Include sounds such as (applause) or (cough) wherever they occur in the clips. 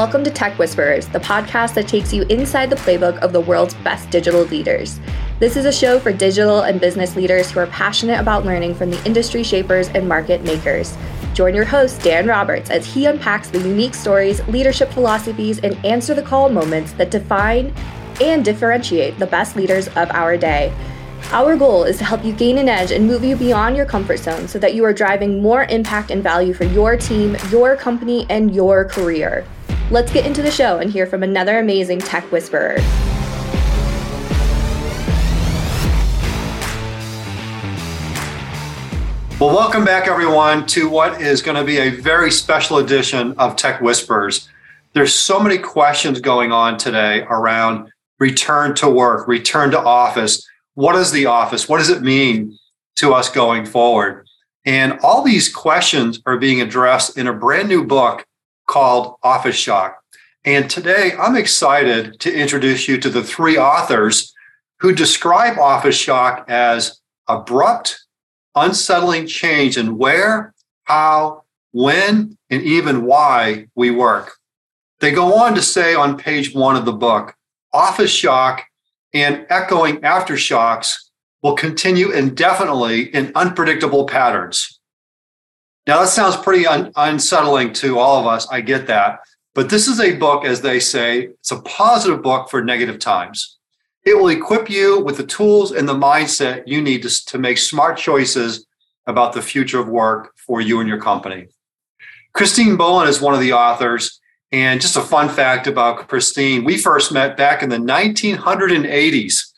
Welcome to Tech Whisperers, the podcast that takes you inside the playbook of the world's best digital leaders. This is a show for digital and business leaders who are passionate about learning from the industry shapers and market makers. Join your host, Dan Roberts, as he unpacks the unique stories, leadership philosophies, and answer the call moments that define and differentiate the best leaders of our day. Our goal is to help you gain an edge and move you beyond your comfort zone so that you are driving more impact and value for your team, your company, and your career. Let's get into the show and hear from another amazing tech whisperer. Well, welcome back, everyone, to what is going to be a very special edition of Tech Whispers. There's so many questions going on today around return to work, return to office what is the office? What does it mean to us going forward? And all these questions are being addressed in a brand new book called Office Shock. And today I'm excited to introduce you to the three authors who describe Office Shock as abrupt, unsettling change in where, how, when, and even why we work. They go on to say on page one of the book Office Shock and echoing aftershocks will continue indefinitely in unpredictable patterns. Now, that sounds pretty un- unsettling to all of us. I get that. But this is a book, as they say, it's a positive book for negative times. It will equip you with the tools and the mindset you need to, to make smart choices about the future of work for you and your company. Christine Bullen is one of the authors, and just a fun fact about Christine, we first met back in the 1980s.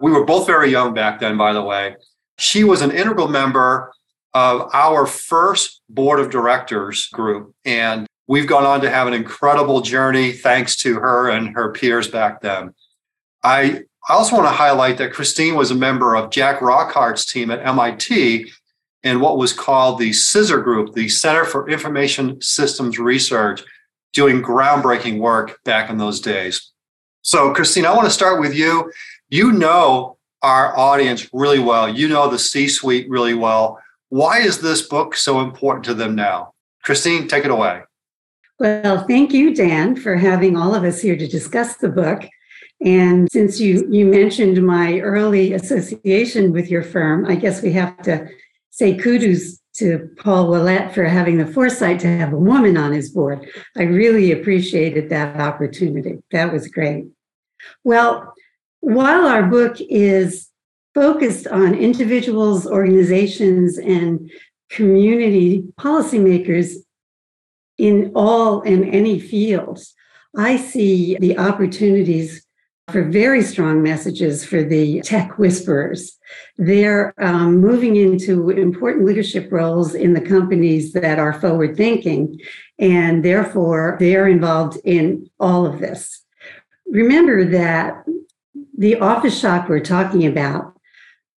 We were both very young back then, by the way. She was an integral member of our first board of directors group. And we've gone on to have an incredible journey thanks to her and her peers back then. I also want to highlight that Christine was a member of Jack Rockart's team at MIT in what was called the CISR Group, the Center for Information Systems Research doing groundbreaking work back in those days. So, Christine, I want to start with you. You know our audience really well, you know the C suite really well. Why is this book so important to them now? Christine, take it away. Well, thank you, Dan, for having all of us here to discuss the book. And since you you mentioned my early association with your firm, I guess we have to say kudos to Paul Ouellette for having the foresight to have a woman on his board. I really appreciated that opportunity. That was great. Well, while our book is focused on individuals, organizations, and community policymakers in all and any fields, I see the opportunities for very strong messages for the tech whisperers. They're um, moving into important leadership roles in the companies that are forward thinking, and therefore they're involved in all of this. Remember that the office shock we're talking about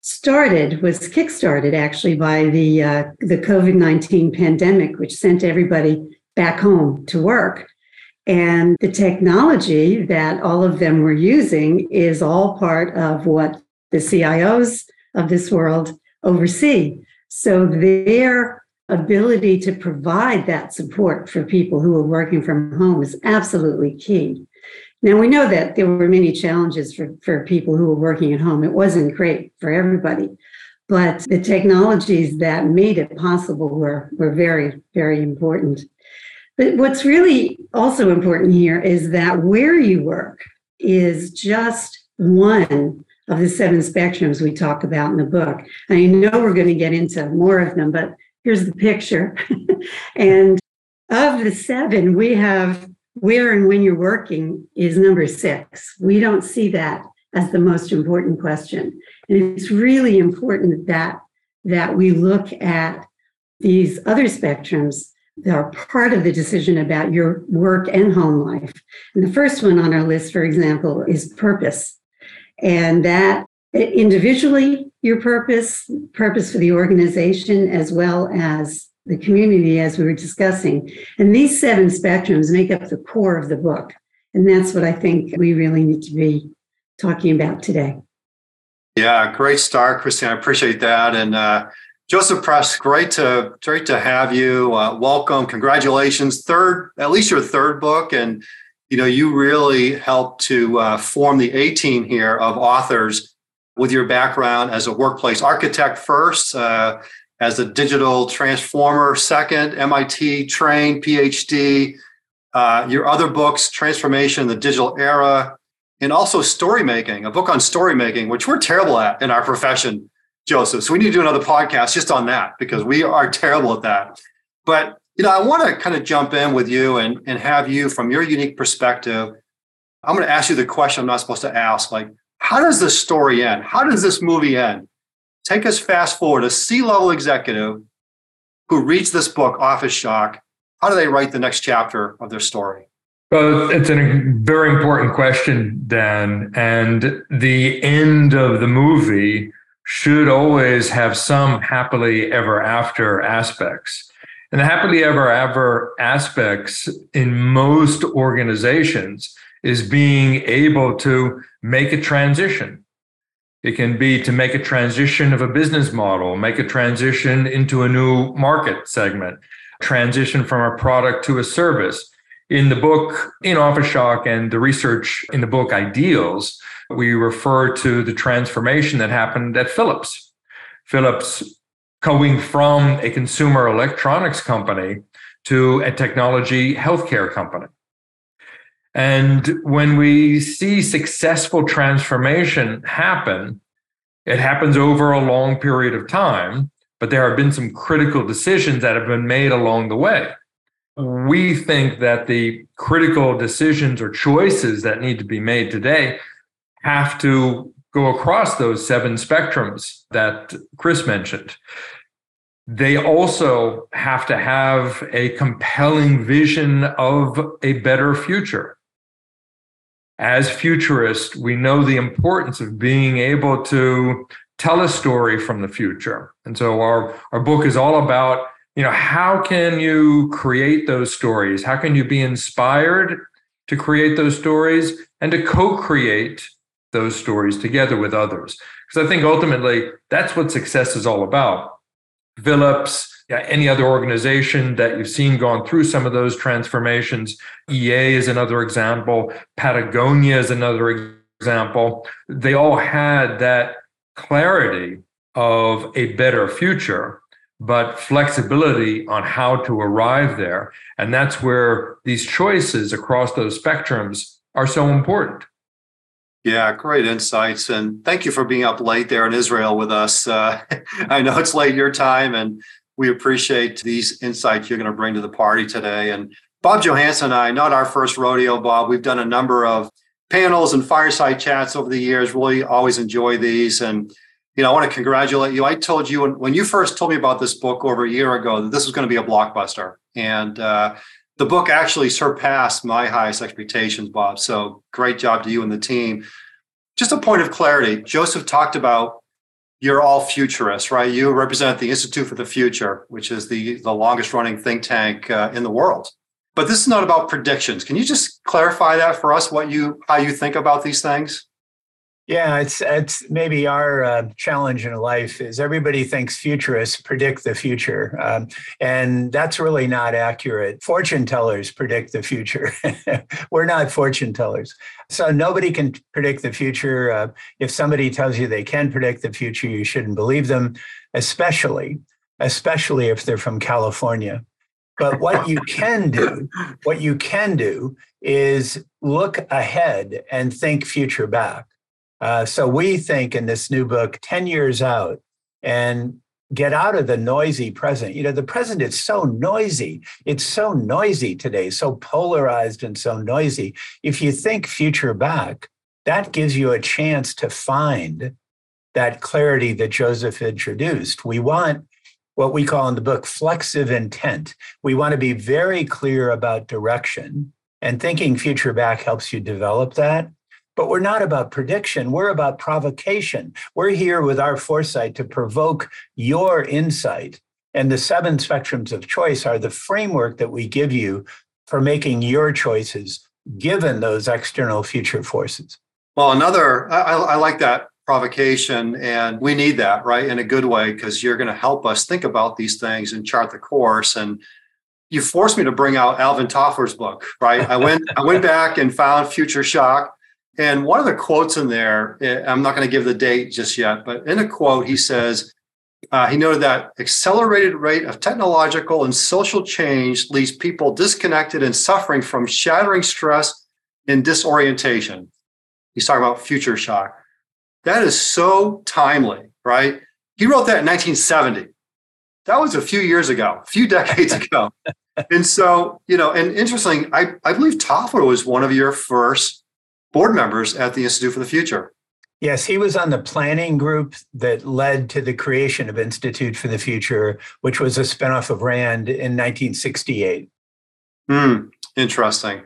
started was kickstarted actually by the uh, the COVID nineteen pandemic, which sent everybody back home to work. And the technology that all of them were using is all part of what the CIOs of this world oversee. So their ability to provide that support for people who are working from home is absolutely key. Now we know that there were many challenges for, for people who were working at home. It wasn't great for everybody, but the technologies that made it possible were, were very, very important. But what's really also important here is that where you work is just one of the seven spectrums we talk about in the book. I know we're going to get into more of them, but here's the picture. (laughs) and of the seven, we have where and when you're working is number six. We don't see that as the most important question. And it's really important that that we look at these other spectrums that are part of the decision about your work and home life. And the first one on our list, for example, is purpose. And that individually, your purpose, purpose for the organization, as well as the community, as we were discussing. And these seven spectrums make up the core of the book. And that's what I think we really need to be talking about today. Yeah, great start, Christine. I appreciate that. And uh, Joseph Press, great to great to have you. Uh, welcome, congratulations. Third, at least your third book, and you know you really helped to uh, form the A team here of authors with your background as a workplace architect first, uh, as a digital transformer second, MIT trained PhD. Uh, your other books, Transformation, in the Digital Era, and also story making, a book on story making, which we're terrible at in our profession Joseph. So we need to do another podcast just on that because we are terrible at that. But you know, I want to kind of jump in with you and, and have you from your unique perspective. I'm going to ask you the question I'm not supposed to ask. Like, how does this story end? How does this movie end? Take us fast forward, a C-level executive who reads this book, Office Shock. How do they write the next chapter of their story? Well, it's a very important question, Dan. And the end of the movie should always have some happily ever after aspects. And the happily ever after aspects in most organizations is being able to make a transition. It can be to make a transition of a business model, make a transition into a new market segment, transition from a product to a service. In the book, in Office Shock and the research in the book Ideals, we refer to the transformation that happened at Philips. Philips going from a consumer electronics company to a technology healthcare company. And when we see successful transformation happen, it happens over a long period of time, but there have been some critical decisions that have been made along the way. We think that the critical decisions or choices that need to be made today have to go across those seven spectrums that Chris mentioned. They also have to have a compelling vision of a better future. As futurists, we know the importance of being able to tell a story from the future. And so our, our book is all about, you know, how can you create those stories? How can you be inspired to create those stories and to co-create those stories together with others. Because I think ultimately that's what success is all about. Philips, yeah, any other organization that you've seen gone through some of those transformations, EA is another example, Patagonia is another example. They all had that clarity of a better future, but flexibility on how to arrive there. And that's where these choices across those spectrums are so important. Yeah, great insights. And thank you for being up late there in Israel with us. Uh, (laughs) I know it's late your time, and we appreciate these insights you're going to bring to the party today. And Bob Johansen and I, not our first rodeo, Bob, we've done a number of panels and fireside chats over the years. Really always enjoy these. And, you know, I want to congratulate you. I told you when, when you first told me about this book over a year ago that this was going to be a blockbuster. And, uh, the book actually surpassed my highest expectations, Bob. So great job to you and the team. Just a point of clarity Joseph talked about you're all futurists, right? You represent the Institute for the Future, which is the, the longest running think tank uh, in the world. But this is not about predictions. Can you just clarify that for us, what you how you think about these things? Yeah, it's it's maybe our uh, challenge in life is everybody thinks futurists predict the future, um, and that's really not accurate. Fortune tellers predict the future. (laughs) We're not fortune tellers, so nobody can predict the future. Uh, if somebody tells you they can predict the future, you shouldn't believe them, especially especially if they're from California. But what you can do, what you can do, is look ahead and think future back. Uh, so we think in this new book, 10 years out, and get out of the noisy present. You know, the present is so noisy. It's so noisy today, so polarized and so noisy. If you think future back, that gives you a chance to find that clarity that Joseph introduced. We want what we call in the book flexive intent. We want to be very clear about direction, and thinking future back helps you develop that. But we're not about prediction. We're about provocation. We're here with our foresight to provoke your insight. And the seven spectrums of choice are the framework that we give you for making your choices given those external future forces. Well, another, I, I like that provocation. And we need that, right? In a good way, because you're going to help us think about these things and chart the course. And you forced me to bring out Alvin Toffler's book, right? I went, I went back and found Future Shock. And one of the quotes in there, eh, I'm not going to give the date just yet, but in a quote, he says, uh, he noted that accelerated rate of technological and social change leaves people disconnected and suffering from shattering stress and disorientation. He's talking about future shock. That is so timely, right? He wrote that in 1970. That was a few years ago, a few (laughs) decades ago. and so, you know, and interesting, I, I believe Toffler was one of your first board members at the Institute for the Future. Yes, he was on the planning group that led to the creation of Institute for the Future, which was a spinoff of RAND in 1968. Hmm, interesting.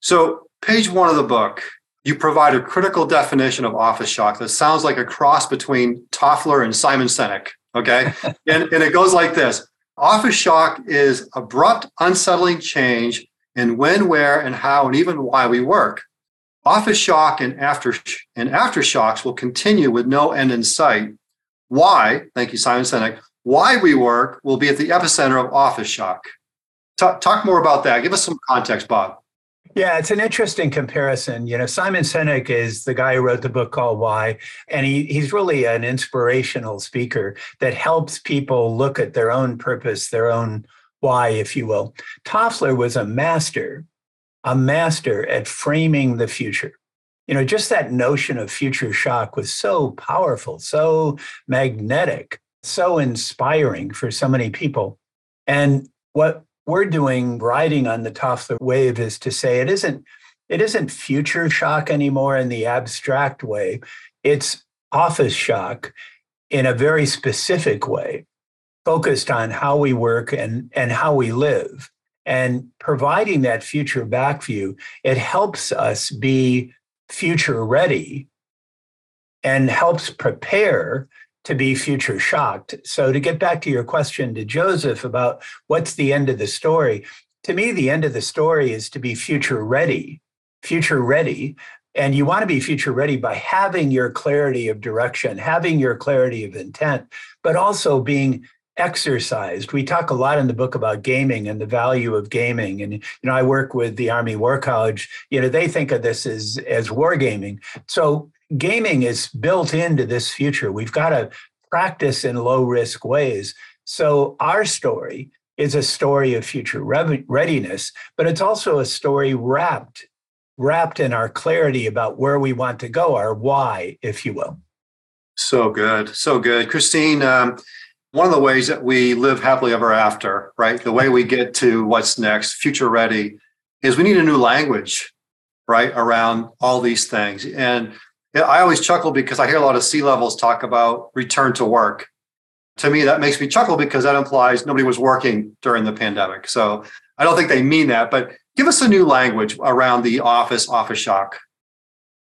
So, page one of the book, you provide a critical definition of office shock that sounds like a cross between Toffler and Simon Sinek. Okay. (laughs) and, and it goes like this Office shock is abrupt, unsettling change in when, where, and how, and even why we work. Office shock and after and aftershocks will continue with no end in sight. Why? Thank you, Simon Sinek. Why we work will be at the epicenter of office shock. Talk, talk more about that. Give us some context, Bob. Yeah, it's an interesting comparison. You know, Simon Sinek is the guy who wrote the book called Why, and he, he's really an inspirational speaker that helps people look at their own purpose, their own why, if you will. Toffler was a master a master at framing the future. You know, just that notion of future shock was so powerful, so magnetic, so inspiring for so many people. And what we're doing riding on the Toffler wave is to say it isn't it isn't future shock anymore in the abstract way. It's office shock in a very specific way, focused on how we work and, and how we live and providing that future back view, it helps us be future ready and helps prepare to be future shocked. So, to get back to your question to Joseph about what's the end of the story, to me, the end of the story is to be future ready, future ready. And you want to be future ready by having your clarity of direction, having your clarity of intent, but also being exercised. We talk a lot in the book about gaming and the value of gaming. And you know, I work with the Army War College. You know, they think of this as as war gaming. So gaming is built into this future. We've got to practice in low risk ways. So our story is a story of future readiness, but it's also a story wrapped wrapped in our clarity about where we want to go, our why, if you will. So good, so good, Christine. Um, one of the ways that we live happily ever after, right? The way we get to what's next, future ready, is we need a new language, right, around all these things. And I always chuckle because I hear a lot of C levels talk about return to work. To me, that makes me chuckle because that implies nobody was working during the pandemic. So I don't think they mean that, but give us a new language around the office, office shock.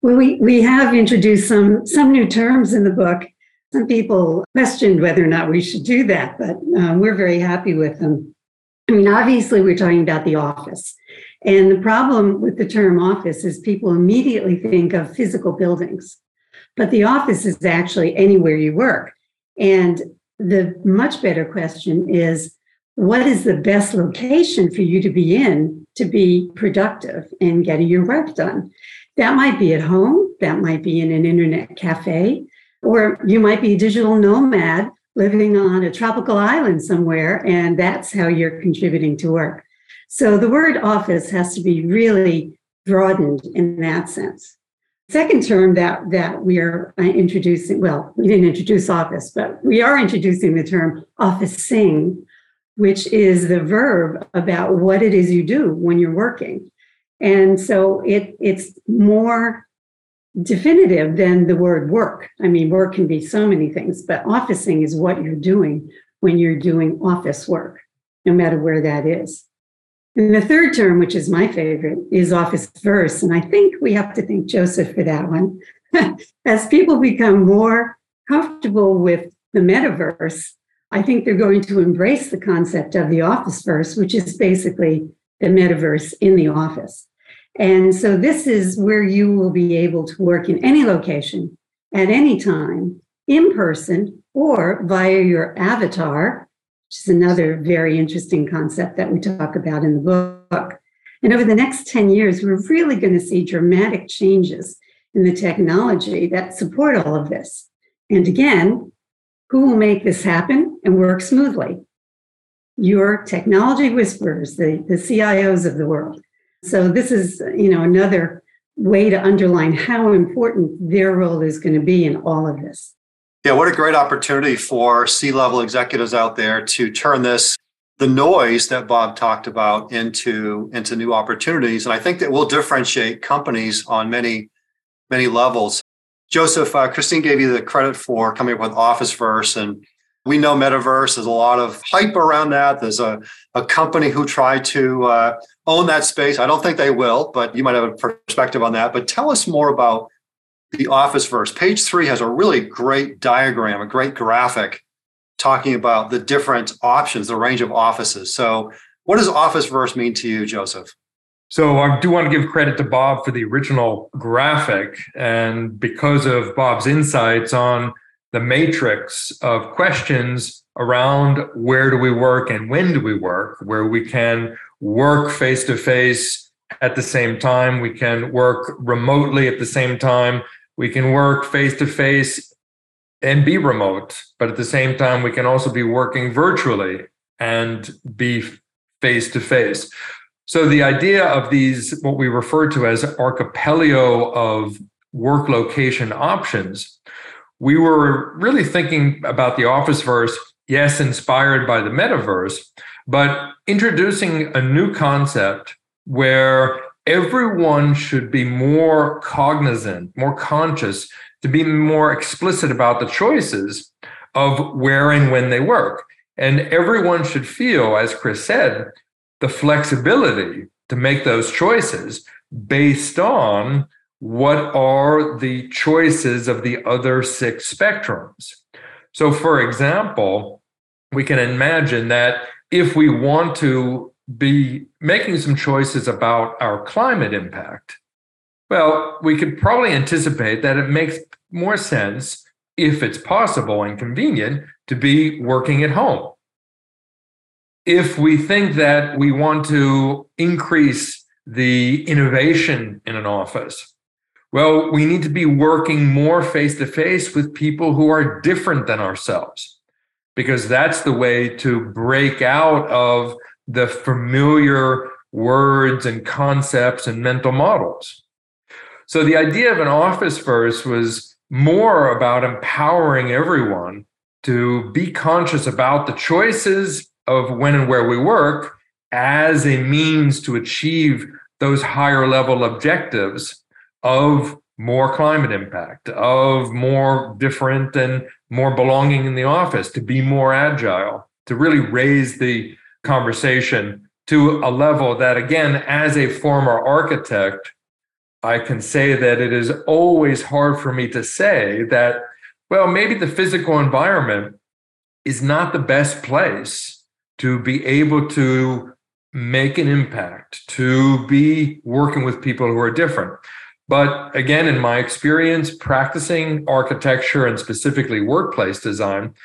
Well, we, we have introduced some some new terms in the book some people questioned whether or not we should do that, but um, we're very happy with them. I mean, obviously, we're talking about the office. And the problem with the term office is people immediately think of physical buildings, but the office is actually anywhere you work. And the much better question is what is the best location for you to be in to be productive and getting your work done? That might be at home, that might be in an internet cafe, or you might be a digital nomad living on a tropical island somewhere, and that's how you're contributing to work. So the word office has to be really broadened in that sense. Second term that, that we are uh, introducing, well, we didn't introduce office, but we are introducing the term officing, which is the verb about what it is you do when you're working. And so it, it's more definitive than the word work. I mean, work can be so many things, but officing is what you're doing when you're doing office work, no matter where that is. And the third term, which is my favorite, is office verse. And I think we have to thank Joseph for that one. (laughs) As people become more comfortable with the metaverse, I think they're going to embrace the concept of the Officeverse, which is basically the metaverse in the office. And so this is where you will be able to work in any location, at any time in person or via your avatar, which is another very interesting concept that we talk about in the book. And over the next 10 years, we're really going to see dramatic changes in the technology that support all of this. And again, who will make this happen and work smoothly? Your technology whisperers, the, the CIOs of the world. So this is, you know, another way to underline how important their role is going to be in all of this. Yeah, what a great opportunity for C level executives out there to turn this, the noise that Bob talked about, into, into new opportunities. And I think that will differentiate companies on many, many levels. Joseph, uh, Christine gave you the credit for coming up with Officeverse. And we know Metaverse, there's a lot of hype around that. There's a, a company who tried to uh, own that space. I don't think they will, but you might have a perspective on that. But tell us more about the Officeverse. Page three has a really great diagram, a great graphic talking about the different options, the range of offices. So, what does Officeverse mean to you, Joseph? So I do want to give credit to Bob for the original graphic. And because of Bob's insights on the matrix of questions around where do we work and when do we work, where we can work face to face at the same time, we can work remotely at the same time, we can work face to face and be remote, but at the same time, we can also be working virtually and be face to face. So the idea of these, what we refer to as archipelago of work location options, we were really thinking about the Officeverse, yes, inspired by the metaverse, but introducing a new concept where everyone should be more cognizant, more conscious, to be more explicit about the choices of where and when they work. And everyone should feel, as Chris said, the flexibility to make those choices based on what are the choices of the other six spectrums. So, for example, we can imagine that if we want to be making some choices about our climate impact, well, we could probably anticipate that it makes more sense, if it's possible and convenient, to be working at home if we think that we want to increase the innovation in an office, well, we need to be working more face to face with people who are different than ourselves, because that's the way to break out of the familiar words and concepts and mental models. So the idea of an Officeverse was more about empowering everyone to be conscious about the choices of when and where we work as a means to achieve those higher level objectives of more climate impact, of more different and more belonging in the office, to be more agile, to really raise the conversation to a level that, again, as a former architect, I can say that it is always hard for me to say that, well, maybe the physical environment is not the best place to be able to make an impact, to be working with people who are different. But again, in my experience practicing architecture and specifically workplace design,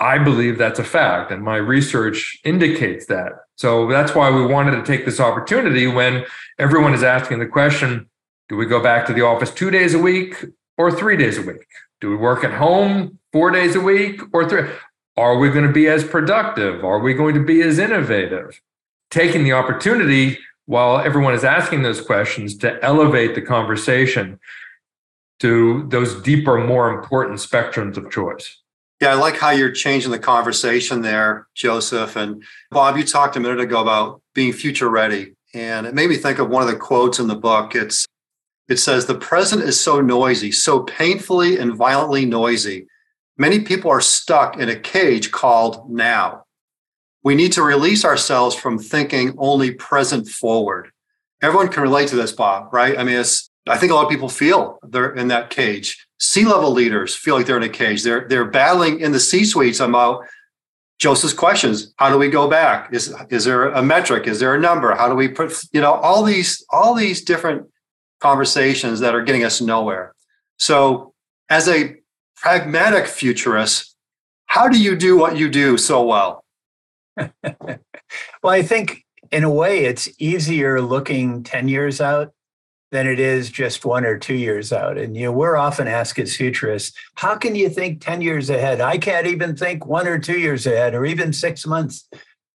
I believe that's a fact, and my research indicates that. So that's why we wanted to take this opportunity when everyone is asking the question do we go back to the office two days a week or three days a week? Do we work at home four days a week or three? Are we going to be as productive? Are we going to be as innovative? Taking the opportunity while everyone is asking those questions to elevate the conversation to those deeper, more important spectrums of choice. Yeah, I like how you're changing the conversation there, Joseph. And Bob, you talked a minute ago about being future ready. And it made me think of one of the quotes in the book. It's it says, the present is so noisy, so painfully and violently noisy Many people are stuck in a cage called now. We need to release ourselves from thinking only present forward. Everyone can relate to this, Bob, right? I mean, it's, I think a lot of people feel they're in that cage. C level leaders feel like they're in a cage. They're, they're battling in the C suites about Joseph's questions. How do we go back? Is, is there a metric? Is there a number? How do we put, you know, all these, all these different conversations that are getting us nowhere. So as a pragmatic futurist, how do you do what you do so well? (laughs) well, I think in a way it's easier looking 10 years out than it is just one or two years out. And you know, we're often asked as futurists, how can you think 10 years ahead? I can't even think one or two years ahead or even six months.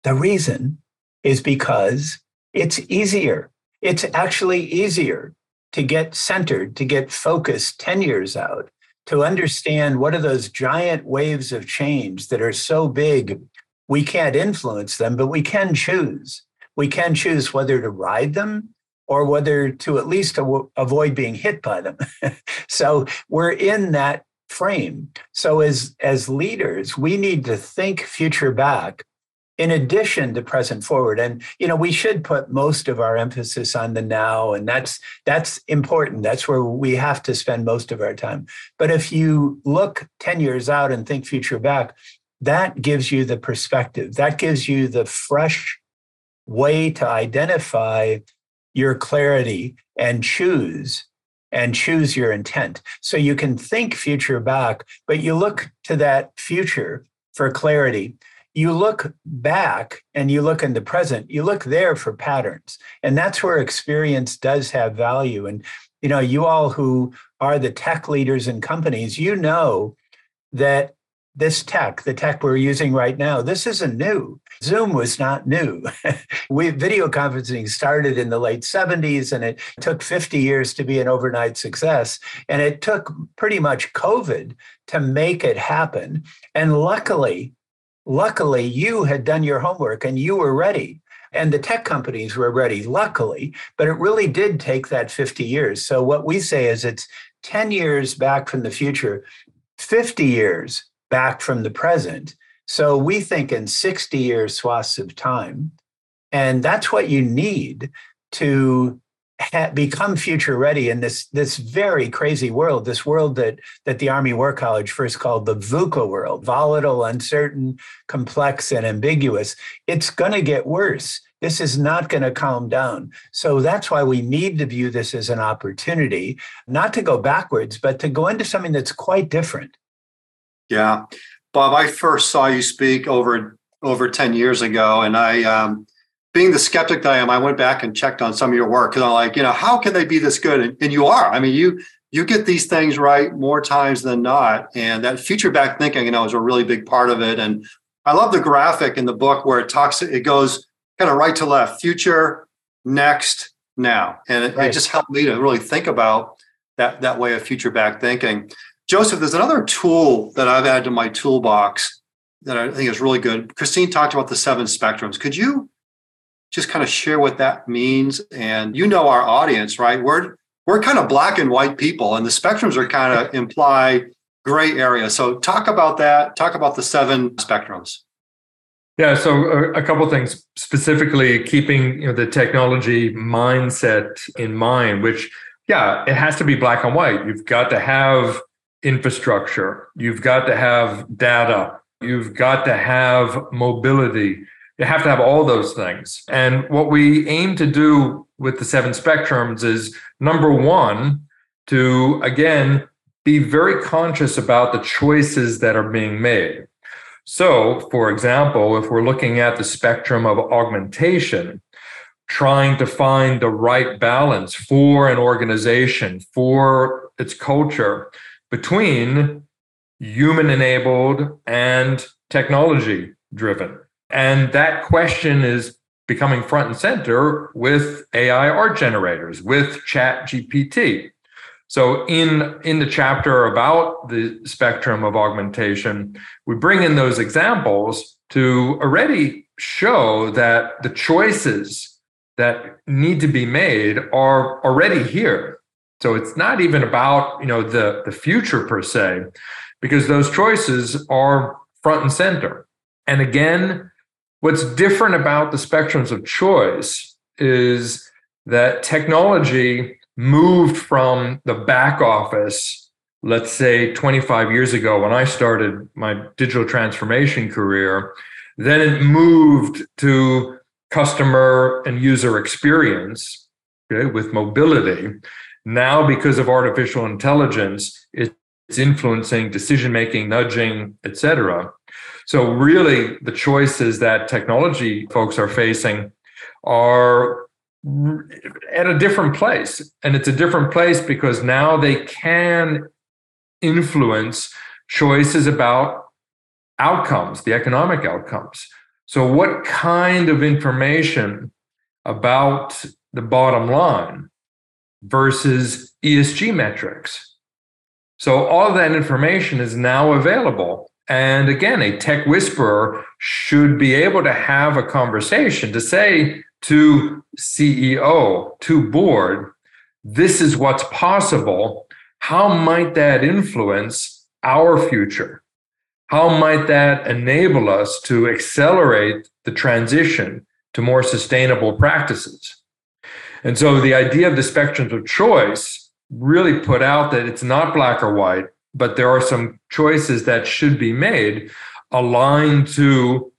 The reason is because it's easier. It's actually easier to get centered, to get focused 10 years out, to understand what are those giant waves of change that are so big, we can't influence them, but we can choose. We can choose whether to ride them or whether to at least avoid being hit by them. (laughs) so we're in that frame. So as as leaders, we need to think future back in addition to present forward and you know we should put most of our emphasis on the now and that's that's important that's where we have to spend most of our time but if you look 10 years out and think future back that gives you the perspective that gives you the fresh way to identify your clarity and choose and choose your intent so you can think future back but you look to that future for clarity you look back and you look in the present, you look there for patterns. And that's where experience does have value. And, you know, you all who are the tech leaders in companies, you know that this tech, the tech we're using right now, this isn't new. Zoom was not new. (laughs) we video conferencing started in the late 70s and it took 50 years to be an overnight success. And it took pretty much COVID to make it happen. And luckily, Luckily, you had done your homework and you were ready. And the tech companies were ready, luckily, but it really did take that 50 years. So, what we say is it's 10 years back from the future, 50 years back from the present. So, we think in 60 year swaths of time. And that's what you need to ha- become future ready in this this very crazy world, this world that that the Army War College first called the VUCA world, volatile, uncertain, complex, and ambiguous. It's going to get worse. This is not going to calm down. So that's why we need to view this as an opportunity, not to go backwards, but to go into something that's quite different. Yeah. Bob, I first saw you speak over over 10 years ago, and I um, being the skeptic that I am, I went back and checked on some of your work because I'm like, you know, how can they be this good? And, and, you are. I mean, you you get these things right more times than not, and that future back thinking, you know, is a really big part of it. And I love the graphic in the book where it talks. It goes kind of right to left, future, next, now, and it, right. it just helped me to really think about that that way of future back thinking. Joseph, there's another tool that I've added to my toolbox that I think is really good. Christine talked about the seven spectrums. Could you just kind of share what that means. And you know our audience, right? We're we're kind of black and white people, and the spectrums are kind of (laughs) imply gray area. So talk about that. Talk about the seven spectrums. Yeah, so a, a couple things specifically keeping you know the technology mindset in mind, which yeah, it has to be black and white. You've got to have infrastructure, you've got to have data, you've got to have mobility, you have to have all those things. And what we aim to do with the seven spectrums is number one, to again be very conscious about the choices that are being made. So, for example, if we're looking at the spectrum of augmentation, trying to find the right balance for an organization, for its culture, between human enabled and technology driven. And that question is becoming front and center with AI art generators, with ChatGPT. So in, in the chapter about the spectrum of augmentation, we bring in those examples to already show that the choices that need to be made are already here. So it's not even about you know the, the future per se, because those choices are front and center. And again, What's different about the spectrums of choice is that technology moved from the back office, let's say 25 years ago when I started my digital transformation career, then it moved to customer and user experience okay, with mobility. Now, because of artificial intelligence, it's influencing decision making, nudging, etc. So really the choices that technology folks are facing are at a different place. And it's a different place because now they can influence choices about outcomes, the economic outcomes. So, what kind of information about the bottom line versus ESG metrics? So, all that information is now available. And again, a tech whisperer should be able to have a conversation to say to CEO, to board, this is what's possible. How might that influence our future? How might that enable us to accelerate the transition to more sustainable practices? And so the idea of the spectrums of choice really put out that it's not black or white, but there are some choices that should be made aligned to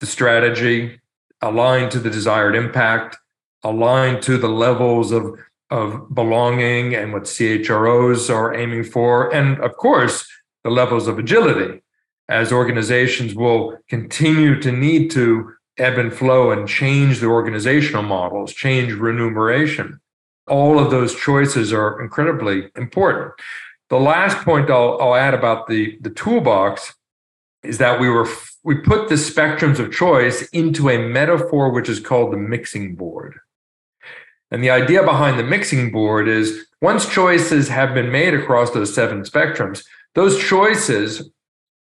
the strategy, aligned to the desired impact, aligned to the levels of, of belonging and what CHROs are aiming for, and of course, the levels of agility. As organizations will continue to need to ebb and flow and change the organizational models, change remuneration. All of those choices are incredibly important. The last point I'll, I'll add about the, the toolbox is that we were we put the spectrums of choice into a metaphor which is called the mixing board. And the idea behind the mixing board is once choices have been made across those seven spectrums, those choices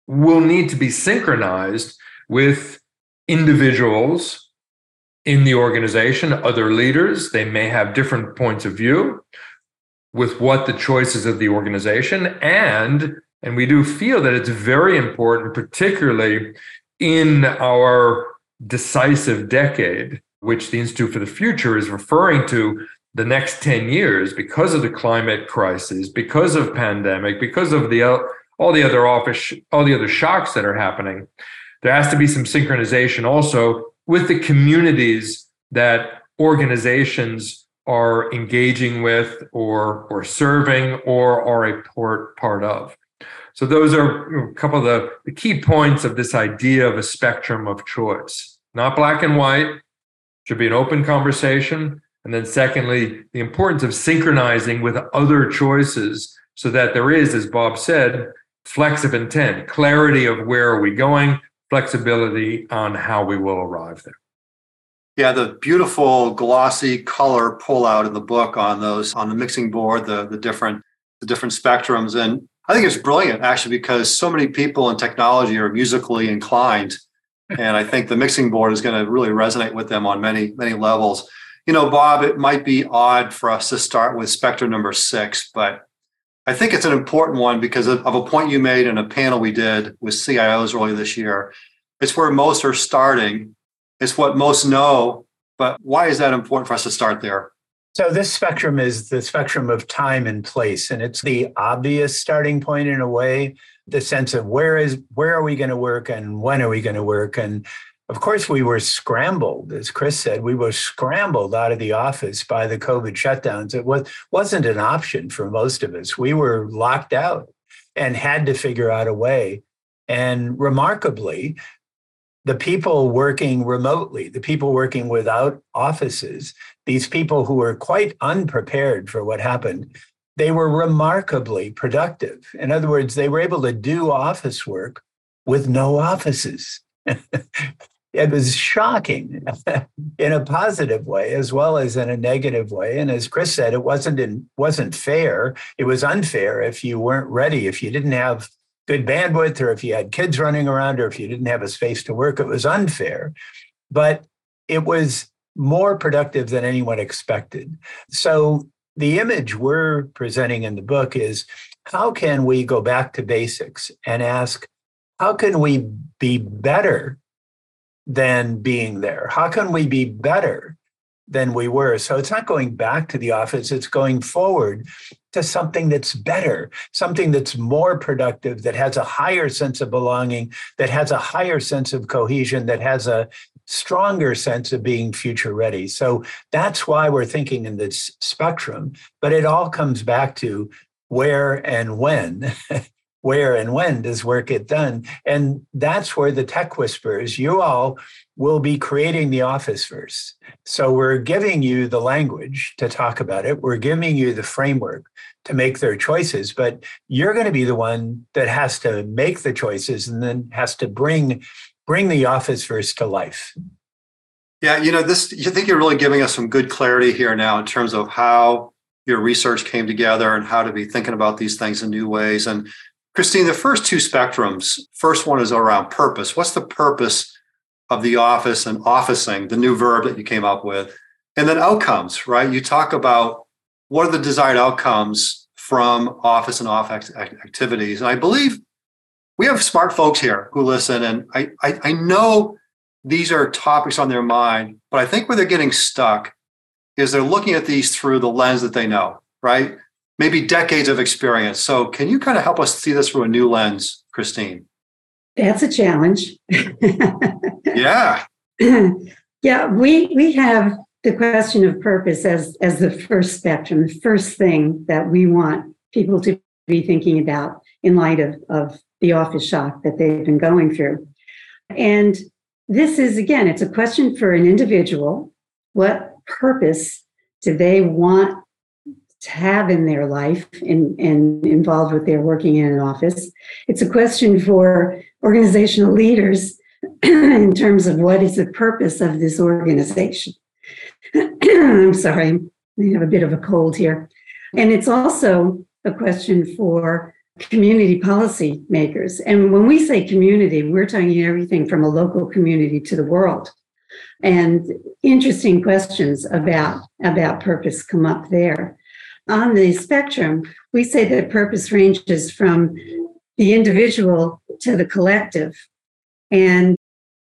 will need to be synchronized with individuals in the organization, other leaders. They may have different points of view with what the choices of the organization and and we do feel that it's very important, particularly in our decisive decade, which the Institute for the Future is referring to the next 10 years because of the climate crisis, because of pandemic, because of the all the other office, all the other shocks that are happening. There has to be some synchronization also with the communities that organizations are engaging with or or serving or are a part part of. So those are a couple of the, the key points of this idea of a spectrum of choice. Not black and white, should be an open conversation. And then secondly, the importance of synchronizing with other choices so that there is, as Bob said, flexive intent, clarity of where are we going, flexibility on how we will arrive there. Yeah, the beautiful glossy color pull out in the book on those on the mixing board, the the different the different spectrums. And I think it's brilliant actually because so many people in technology are musically inclined. (laughs) And I think the mixing board is going to really resonate with them on many, many levels. You know, Bob, it might be odd for us to start with spectrum number six, but I think it's an important one because of, of a point you made in a panel we did with CIOs earlier this year. It's where most are starting. It's what most know. But why is that important for us to start there? So this spectrum is the spectrum of time and place, and it's the obvious starting point in a way, the sense of where is where are we going to work and when are we going to work? And of course, we were scrambled, as Chris said, we were scrambled out of the office by the COVID shutdowns. It was wasn't an option for most of us. We were locked out and had to figure out a way. And remarkably, the people working remotely, the people working without offices, these people who were quite unprepared for what happened, they were remarkably productive. In other words, they were able to do office work with no offices. (laughs) it was shocking (laughs) in a positive way as well as in a negative way and as chris said it wasn't in, wasn't fair it was unfair if you weren't ready if you didn't have good bandwidth or if you had kids running around or if you didn't have a space to work, it was unfair. But it was more productive than anyone expected. So the image we're presenting in the book is how can we go back to basics and ask, how can we be better than being there? How can we be better than we were? So it's not going back to the office, it's going forward to something that's better, something that's more productive, that has a higher sense of belonging, that has a higher sense of cohesion, that has a stronger sense of being future ready. So that's why we're thinking in this spectrum. But it all comes back to where and when. (laughs) where and when does work get done? And that's where the tech whispers, you all will be creating the Officeverse. So we're giving you the language to talk about it. We're giving you the framework to make their choices, but you're going to be the one that has to make the choices and then has to bring bring the Officeverse to life. Yeah, you know, this you think you're really giving us some good clarity here now in terms of how your research came together and how to be thinking about these things in new ways. And Christine, the first two spectrums, first one is around purpose. What's the purpose of the office and officing, the new verb that you came up with? And then outcomes, right? You talk about what are the desired outcomes from office and office activities. And I believe we have smart folks here who listen, and I, I, I know these are topics on their mind, but I think where they're getting stuck is they're looking at these through the lens that they know, right? Maybe decades of experience. So, can you kind of help us see this through a new lens, Christine? That's a challenge. yeah. (laughs) yeah, we we have the question of purpose as as the first spectrum, the first thing that we want people to be thinking about in light of, of the office shock that they've been going through. And this is again, it's a question for an individual. What purpose do they want to have in their life and, and involved with their working in an office. It's a question for organizational leaders (clears throat) in terms of what is the purpose of this organization. (clears throat) I'm sorry, I have a bit of a cold here. And it's also a question for community policy makers. And when we say community, we're talking everything from a local community to the world. And interesting questions about, about purpose come up there on the spectrum, we say that purpose ranges from the individual to the collective. And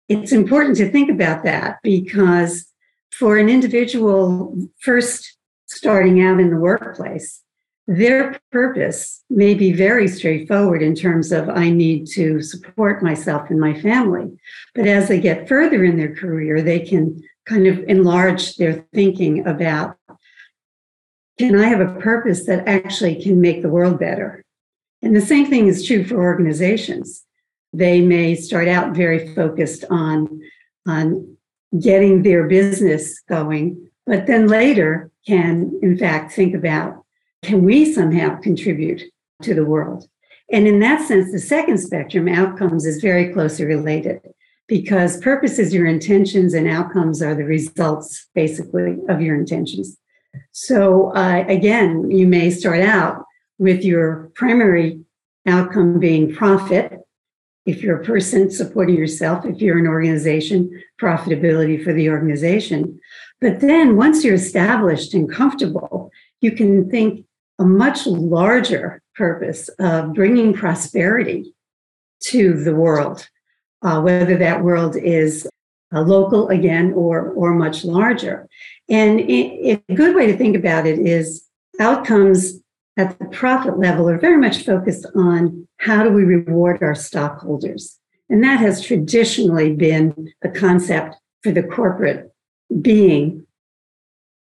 it's important to think about that because for an individual first starting out in the workplace, their purpose may be very straightforward in terms of I need to support myself and my family. But as they get further in their career, they can kind of enlarge their thinking about can I have a purpose that actually can make the world better? And the same thing is true for organizations. They may start out very focused on, on getting their business going, but then later can, in fact, think about can we somehow contribute to the world? And in that sense, the second spectrum, outcomes, is very closely related because purpose is your intentions and outcomes are the results, basically, of your intentions. So, uh, again, you may start out with your primary outcome being profit. If you're a person supporting yourself, if you're an organization, profitability for the organization. But then once you're established and comfortable, you can think a much larger purpose of bringing prosperity to the world, uh, whether that world is uh, local again or or much larger. And a good way to think about it is outcomes at the profit level are very much focused on how do we reward our stockholders. And that has traditionally been the concept for the corporate being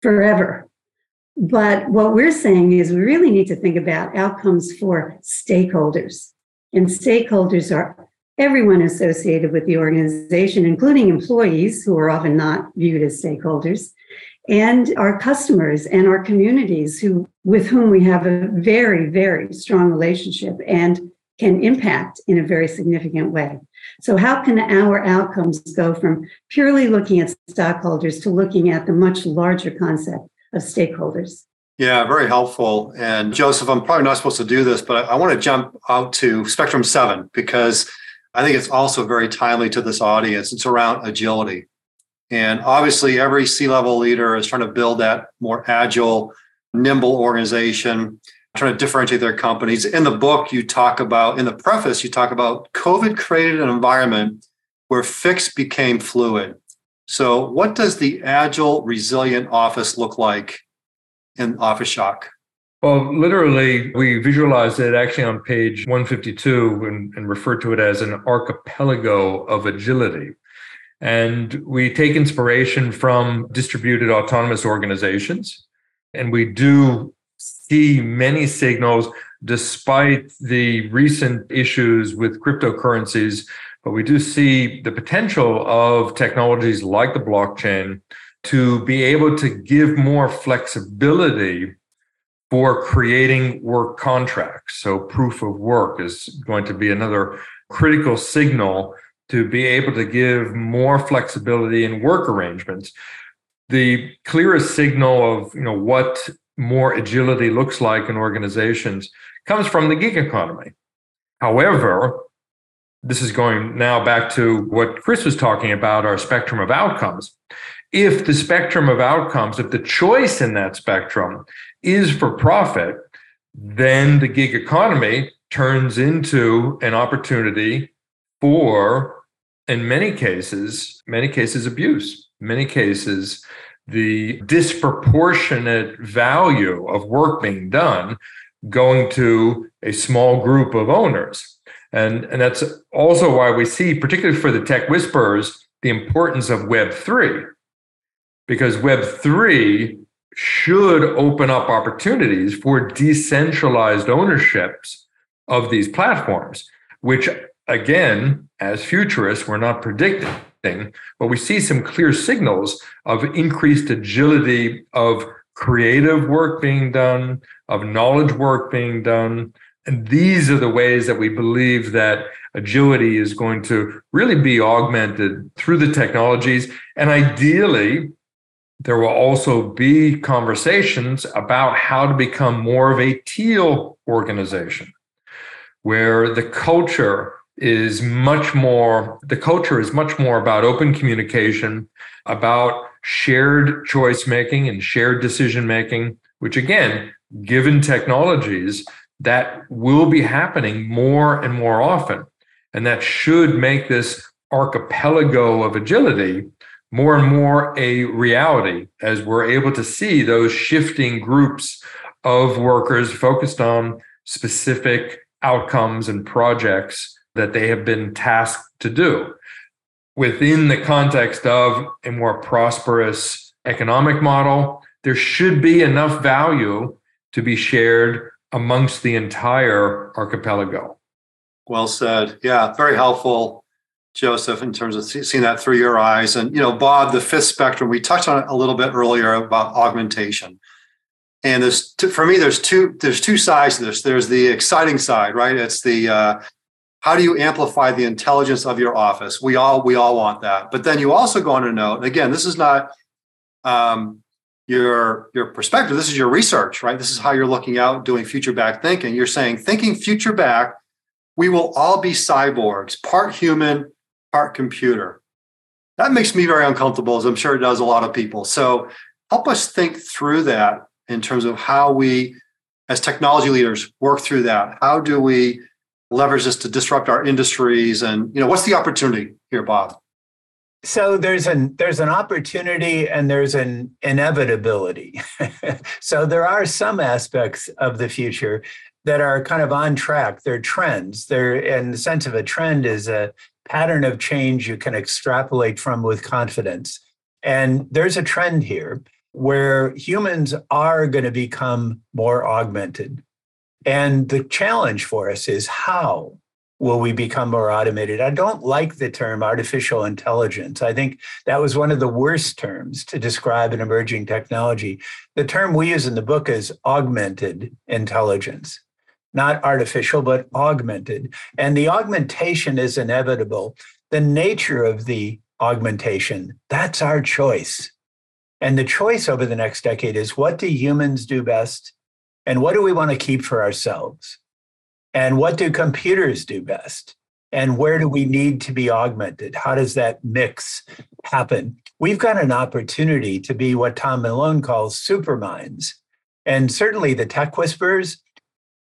forever. But what we're saying is we really need to think about outcomes for stakeholders. And stakeholders are everyone associated with the organization, including employees who are often not viewed as stakeholders, and our customers and our communities who with whom we have a very very strong relationship and can impact in a very significant way. So how can our outcomes go from purely looking at stockholders to looking at the much larger concept of stakeholders? Yeah, very helpful. And Joseph, I'm probably not supposed to do this, but I, want to jump out to Spectrum 7 because I think it's also very timely to this audience. It's around agility. And obviously, every C level leader is trying to build that more agile, nimble organization, trying to differentiate their companies. In the book, you talk about, in the preface, you talk about COVID created an environment where fix became fluid. So, what does the agile, resilient office look like in Office Shock? Well, literally, we visualized it actually on page 152 and, and refer to it as an archipelago of agility. And we take inspiration from distributed autonomous organizations. And we do see many signals despite the recent issues with cryptocurrencies. But we do see the potential of technologies like the blockchain to be able to give more flexibility for creating work contracts. So, proof of work is going to be another critical signal to be able to give more flexibility in work arrangements. The clearest signal of you know what more agility looks like in organizations comes from the gig economy. However, this is going now back to what Chris was talking about our spectrum of outcomes. If the spectrum of outcomes, if the choice in that spectrum is for profit, then the gig economy turns into an opportunity for, in many cases, many cases, abuse, many cases, the disproportionate value of work being done going to a small group of owners. And, and that's also why we see, particularly for the tech whisperers, the importance of Web3. Because Web3 should open up opportunities for decentralized ownerships of these platforms, which, again, as futurists, we're not predicting, but we see some clear signals of increased agility of creative work being done, of knowledge work being done. And these are the ways that we believe that agility is going to really be augmented through the technologies. And ideally, there will also be conversations about how to become more of a teal organization where the culture is much more the culture is much more about open communication about shared choice making and shared decision making which again given technologies that will be happening more and more often. And that should make this archipelago of agility more and more a reality as we're able to see those shifting groups of workers focused on specific outcomes and projects that they have been tasked to do within the context of a more prosperous economic model there should be enough value to be shared amongst the entire archipelago. Well said. Yeah very helpful joseph in terms of seeing that through your eyes. And you know bob the fifth spectrum we touched on it a little bit earlier about augmentation. And there's for me there's two there's two sides to this. There's the exciting side right? It's the uh, how do you amplify the intelligence of your office? We all we all want that. But then you also go on to note again this is not um, your your perspective. This is your research right? This is how you're looking out doing future back thinking. You're saying thinking future back we will all be cyborgs part human part computer. That makes me very uncomfortable as i'm sure it does a lot of people. So help us think through that in terms of how we, as technology leaders, work through that. How do we leverage this to disrupt our industries? And you know, what's the opportunity here, Bob? So there's an there's an opportunity and there's an inevitability. (laughs) so there are some aspects of the future that are kind of on track. They're trends. They're in the sense of a trend is a pattern of change you can extrapolate from with confidence. And there's a trend here where humans are going to become more augmented. And the challenge for us is how will we become more automated? I don't like the term artificial intelligence. I think that was one of the worst terms to describe an emerging technology. The term we use in the book is augmented intelligence, not artificial, but augmented. And the augmentation is inevitable. The nature of the augmentation, that's our choice. And the choice over the next decade is what do humans do best? And what do we want to keep for ourselves? And what do computers do best? And where do we need to be augmented? How does that mix happen? We've got an opportunity to be what Tom Malone calls superminds. And certainly the tech whisperers,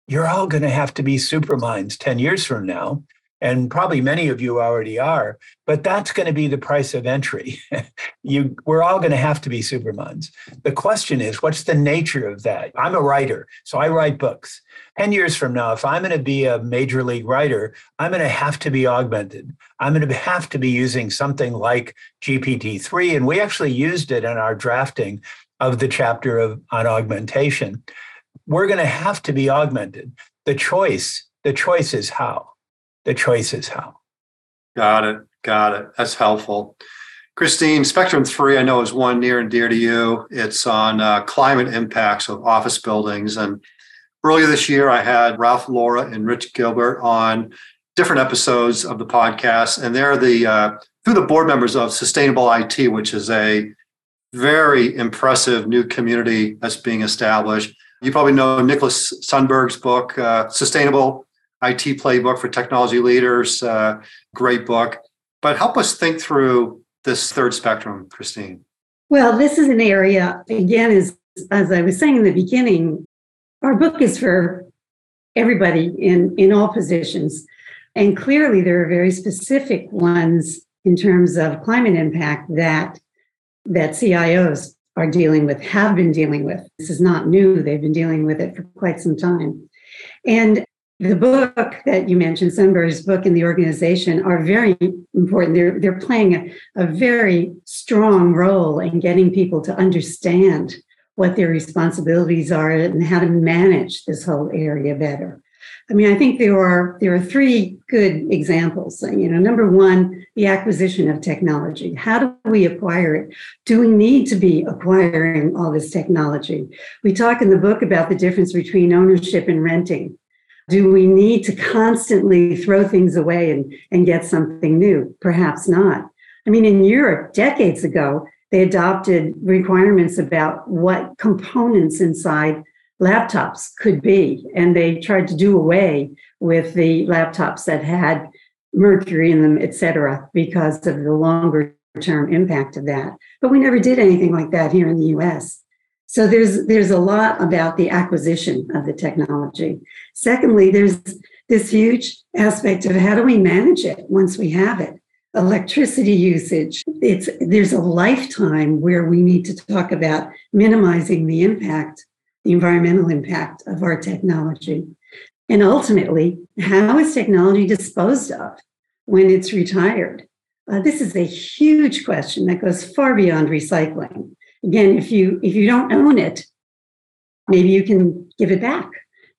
you're all going to have to be superminds 10 years from now and probably many of you already are but that's going to be the price of entry. (laughs) You we're all going to have to be superminds the question is what's the nature of that? I'm a writer so i write books. 10 years from now if i'm going to be a major league writer i'm going to have to be augmented. I'm going to have to be using something like gpt-3 and we actually used it in our drafting of the chapter of on augmentation. We're going to have to be augmented. The choice, the choice is how. The choice is how. Got it. Got it. That's helpful. Christine, Spectrum 3, I know is one near and dear to you. It's on uh, climate impacts of office buildings. And earlier this year, I had Ralph Loura and Rich Gilbert on different episodes of the podcast. And they're the, uh, through the board members of Sustainable IT, which is a very impressive new community that's being established. You probably know Nicholas Sundberg's book, uh, Sustainable IT Playbook for Technology Leaders. Uh, great book. But help us think through this third spectrum, Christine. Well, this is an area, again, as, as I was saying in the beginning, our book is for everybody in, in all positions. And clearly, there are very specific ones in terms of climate impact that that CIOs are dealing with, have been dealing with. This is not new. They've been dealing with it for quite some time. And the book that you mentioned, Sundberg's book and the organization are very important. They're, they're playing a, a very strong role in getting people to understand what their responsibilities are and how to manage this whole area better. I mean, I think there are there are three good examples. You know, number one, the acquisition of technology. How do we acquire it? Do we need to be acquiring all this technology? We talk in the book about the difference between ownership and renting. Do we need to constantly throw things away and, and get something new? Perhaps not. I mean, in Europe, decades ago, they adopted requirements about what components inside laptops could be. And they tried to do away with the laptops that had mercury in them, et cetera, because of the longer term impact of that. But we never did anything like that here in the US. So there's there's a lot about the acquisition of the technology. Secondly, there's this huge aspect of how do we manage it once we have it? Electricity usage. It's there's a lifetime where we need to talk about minimizing the impact the environmental impact of our technology. And ultimately, how is technology disposed of when it's retired? Uh, this is a huge question that goes far beyond recycling. Again, if you if you don't own it, maybe you can give it back.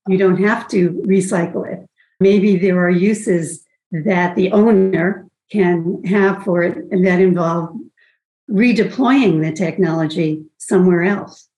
You don't have to recycle it. Maybe there are uses that the owner can have for it and that involve redeploying the technology somewhere else.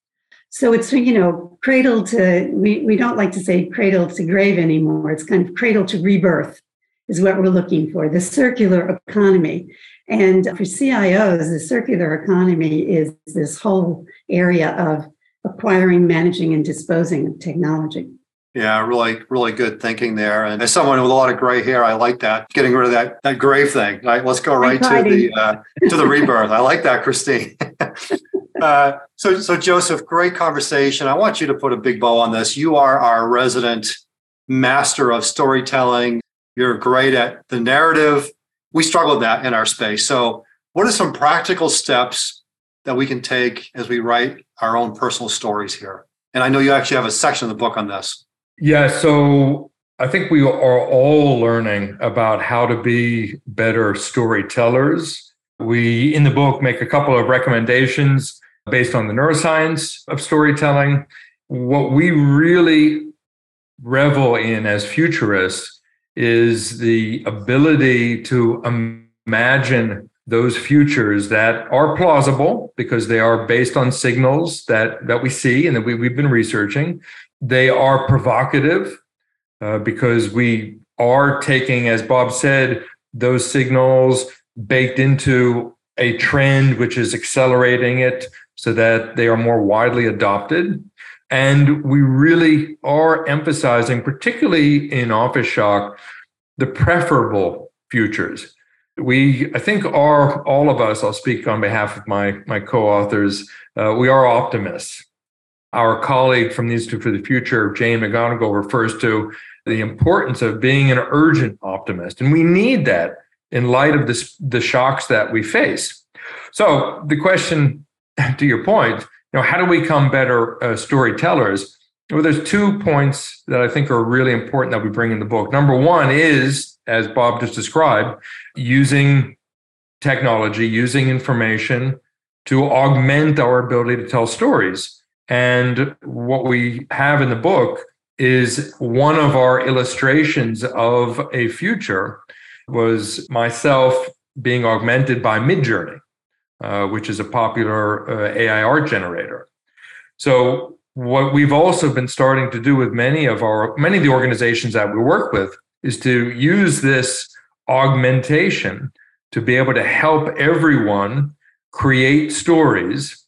So it's, you know, cradle to, we, we don't like to say cradle to grave anymore. It's kind of cradle to rebirth is what we're looking for, the circular economy. And for CIOs, the circular economy is this whole area of acquiring, managing, and disposing of technology. Yeah, really, really good thinking there. And as someone with a lot of gray hair, I like that. Getting rid of that that grave thing. Right, let's go right to the uh, to the rebirth. I like that, Christine. (laughs) uh, so, so Joseph, great conversation. I want you to put a big bow on this. You are our resident master of storytelling. You're great at the narrative. We struggle with that in our space. So, what are some practical steps that we can take as we write our own personal stories here? And I know you actually have a section of the book on this. Yeah, so I think we are all learning about how to be better storytellers. We, in the book, make a couple of recommendations based on the neuroscience of storytelling. What we really revel in as futurists is the ability to imagine those futures that are plausible because they are based on signals that that we see and that we, we've been researching they are provocative uh, because we are taking, as Bob said, those signals baked into a trend which is accelerating it so that they are more widely adopted. And we really are emphasizing, particularly in office shock, the preferable futures. We, I think, are all of us, I'll speak on behalf of my, my co authors, uh, we are optimists our colleague from the Institute for the Future, Jane McGonigal, refers to the importance of being an urgent optimist. And we need that in light of this, the shocks that we face. So the question, to your point, know, how do we become better uh, storytellers? Well, there's two points that I think are really important that we bring in the book. Number one is, as Bob just described, using technology, using information to augment our ability to tell stories. And what we have in the book is one of our illustrations of a future was myself being augmented by Midjourney, uh, which is a popular uh, AI art generator. So what we've also been starting to do with many of our many of the organizations that we work with is to use this augmentation to be able to help everyone create stories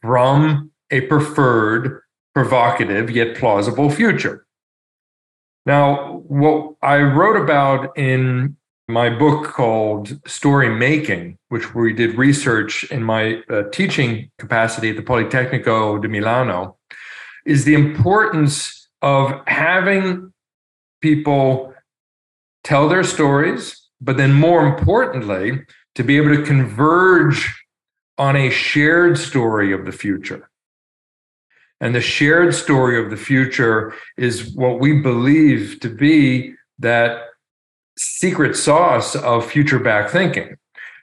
from a preferred, provocative, yet plausible future. Now, what I wrote about in my book called Story Making, which we did research in my uh, teaching capacity at the Politecnico di Milano, is the importance of having people tell their stories, but then more importantly, to be able to converge on a shared story of the future. And the shared story of the future is what we believe to be that secret sauce of future back thinking.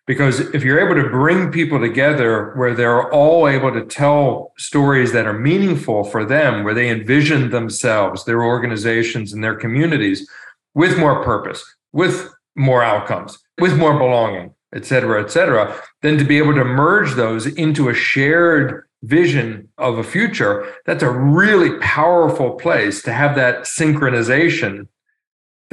Because if you're able to bring people together where they're all able to tell stories that are meaningful for them, where they envision themselves, their organizations, and their communities with more purpose, with more outcomes, with more belonging, et cetera, et cetera, then to be able to merge those into a shared vision of a future, that's a really powerful place to have that synchronization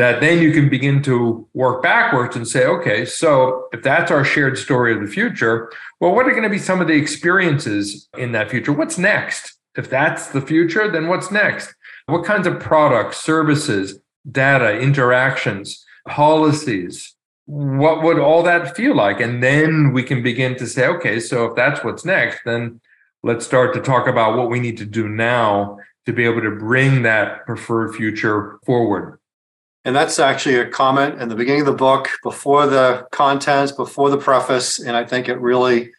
that then you can begin to work backwards and say, okay, so if that's our shared story of the future, well, what are going to be some of the experiences in that future? What's next? If that's the future, then what's next? What kinds of products, services, data, interactions, policies, what would all that feel like? And then we can begin to say, okay, so if that's what's next, then let's start to talk about what we need to do now to be able to bring that preferred future forward. And that's actually a comment in the beginning of the book, before the contents, before the preface. And I think it really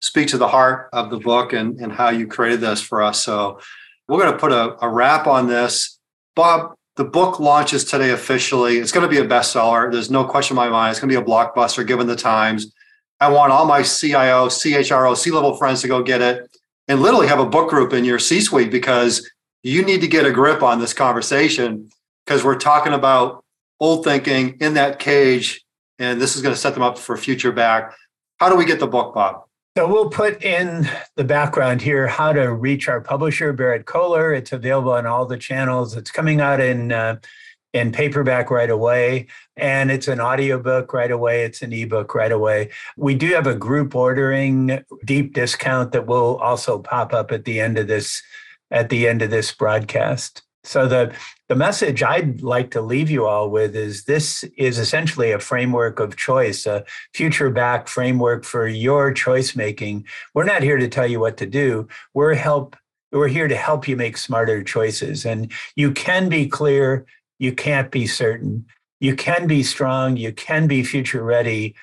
speaks to the heart of the book and, and how you created this for us. So we're going to put a, a wrap on this. Bob, the book launches today officially. It's going to be a bestseller. There's no question in my mind. It's going to be a blockbuster given the times. I want all my CIO, CHRO, C level friends to go get it and literally have a book group in your C suite because you need to get a grip on this conversation because we're talking about old thinking in that cage. And this is going to set them up for future back. How do we get the book, Bob? So we'll put in the background here how to reach our publisher, Berrett-Koehler. It's available on all the channels. It's coming out in uh, in paperback right away and it's an audiobook right away it's an ebook right away we do have a group ordering deep discount that will also pop up at the end of this at the end of this broadcast so the the message i'd like to leave you all with is this is essentially a framework of choice a future back framework for your choice making we're not here to tell you what to do we're help we're here to help you make smarter choices and you can be clear you can't be certain. You can be strong. You can be future ready.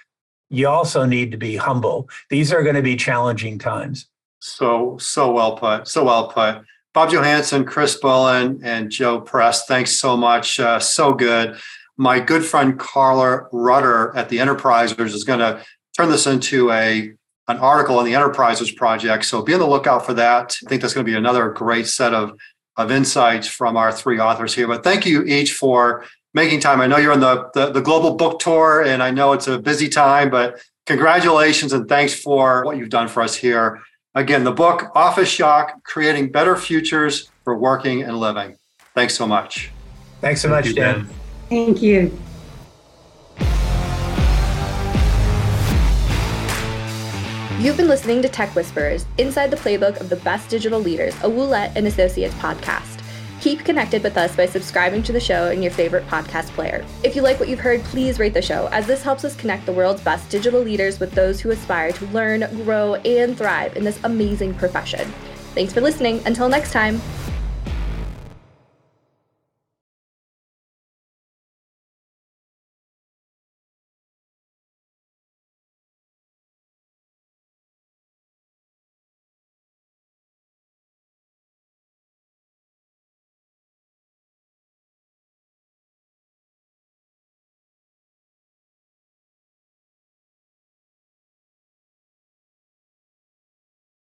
You also need to be humble. These are going to be challenging times. So, so well put. So well put. Bob Johansen, Chris Bullen, and Joe Press, thanks so much. Uh, so good. My good friend Carla Rudder at the Enterprisers is going to turn this into a an article on the Enterprisers project. So be on the lookout for that. I think that's going to be another great set of of insights from our three authors here. But thank you each for making time. I know you're on the, the, the global book tour, and I know it's a busy time, but congratulations and thanks for what you've done for us here. Again, the book Office Shock Creating Better Futures for Working and Living. Thanks so much. Thanks so Thank much, you, Dan. Thank you. You've been listening to Tech Whisperers, inside the playbook of the best digital leaders, a Ouellette and Associates podcast. Keep connected with us by subscribing to the show in your favorite podcast player. If you like what you've heard, please rate the show, as this helps us connect the world's best digital leaders with those who aspire to learn, grow, and thrive in this amazing profession. Thanks for listening. Until next time.